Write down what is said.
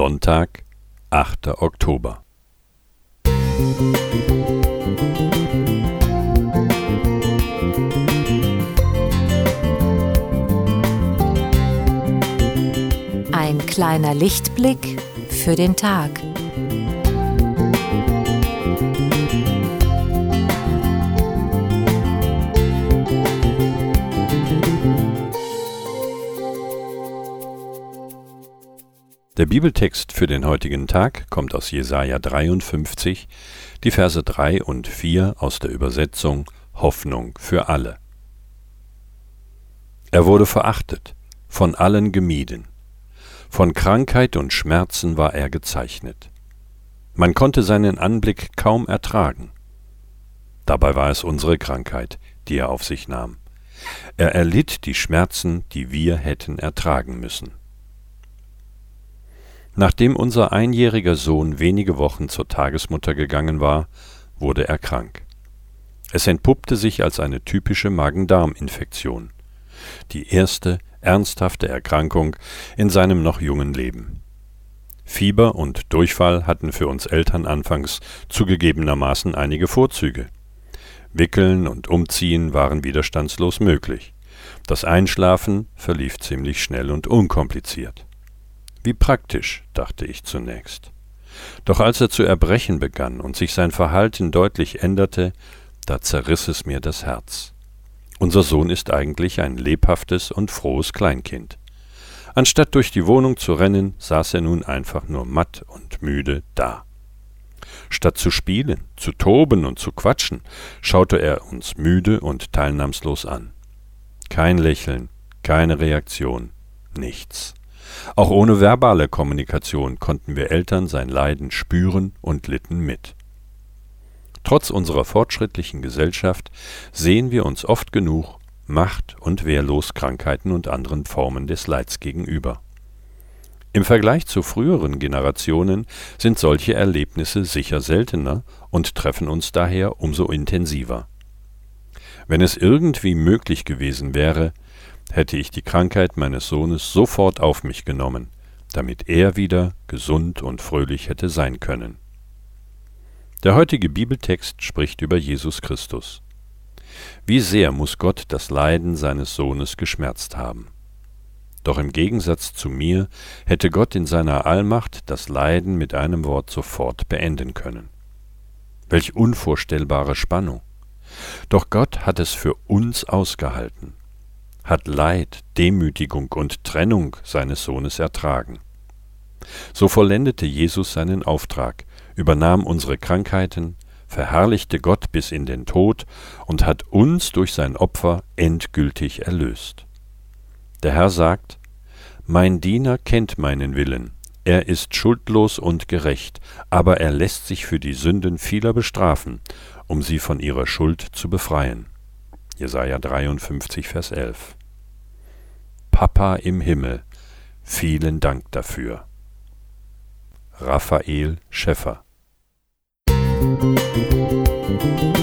Sonntag, 8. Oktober. Ein kleiner Lichtblick für den Tag. Der Bibeltext für den heutigen Tag kommt aus Jesaja 53, die Verse 3 und 4 aus der Übersetzung Hoffnung für alle. Er wurde verachtet, von allen gemieden. Von Krankheit und Schmerzen war er gezeichnet. Man konnte seinen Anblick kaum ertragen. Dabei war es unsere Krankheit, die er auf sich nahm. Er erlitt die Schmerzen, die wir hätten ertragen müssen. Nachdem unser einjähriger Sohn wenige Wochen zur Tagesmutter gegangen war, wurde er krank. Es entpuppte sich als eine typische Magen-Darm-Infektion. Die erste ernsthafte Erkrankung in seinem noch jungen Leben. Fieber und Durchfall hatten für uns Eltern anfangs zugegebenermaßen einige Vorzüge. Wickeln und Umziehen waren widerstandslos möglich. Das Einschlafen verlief ziemlich schnell und unkompliziert. Wie praktisch, dachte ich zunächst. Doch als er zu erbrechen begann und sich sein Verhalten deutlich änderte, da zerriss es mir das Herz. Unser Sohn ist eigentlich ein lebhaftes und frohes Kleinkind. Anstatt durch die Wohnung zu rennen, saß er nun einfach nur matt und müde da. Statt zu spielen, zu toben und zu quatschen, schaute er uns müde und teilnahmslos an. Kein Lächeln, keine Reaktion, nichts. Auch ohne verbale Kommunikation konnten wir Eltern sein Leiden spüren und litten mit. Trotz unserer fortschrittlichen Gesellschaft sehen wir uns oft genug macht- und wehrlos Krankheiten und anderen Formen des Leids gegenüber. Im Vergleich zu früheren Generationen sind solche Erlebnisse sicher seltener und treffen uns daher umso intensiver. Wenn es irgendwie möglich gewesen wäre, hätte ich die Krankheit meines Sohnes sofort auf mich genommen, damit er wieder gesund und fröhlich hätte sein können. Der heutige Bibeltext spricht über Jesus Christus. Wie sehr muss Gott das Leiden seines Sohnes geschmerzt haben. Doch im Gegensatz zu mir hätte Gott in seiner Allmacht das Leiden mit einem Wort sofort beenden können. Welch unvorstellbare Spannung. Doch Gott hat es für uns ausgehalten hat Leid, Demütigung und Trennung seines Sohnes ertragen. So vollendete Jesus seinen Auftrag, übernahm unsere Krankheiten, verherrlichte Gott bis in den Tod und hat uns durch sein Opfer endgültig erlöst. Der Herr sagt, Mein Diener kennt meinen Willen, er ist schuldlos und gerecht, aber er lässt sich für die Sünden vieler bestrafen, um sie von ihrer Schuld zu befreien. Jesaja 53, Vers 11. Papa im Himmel, vielen Dank dafür. Raphael Schäffer Musik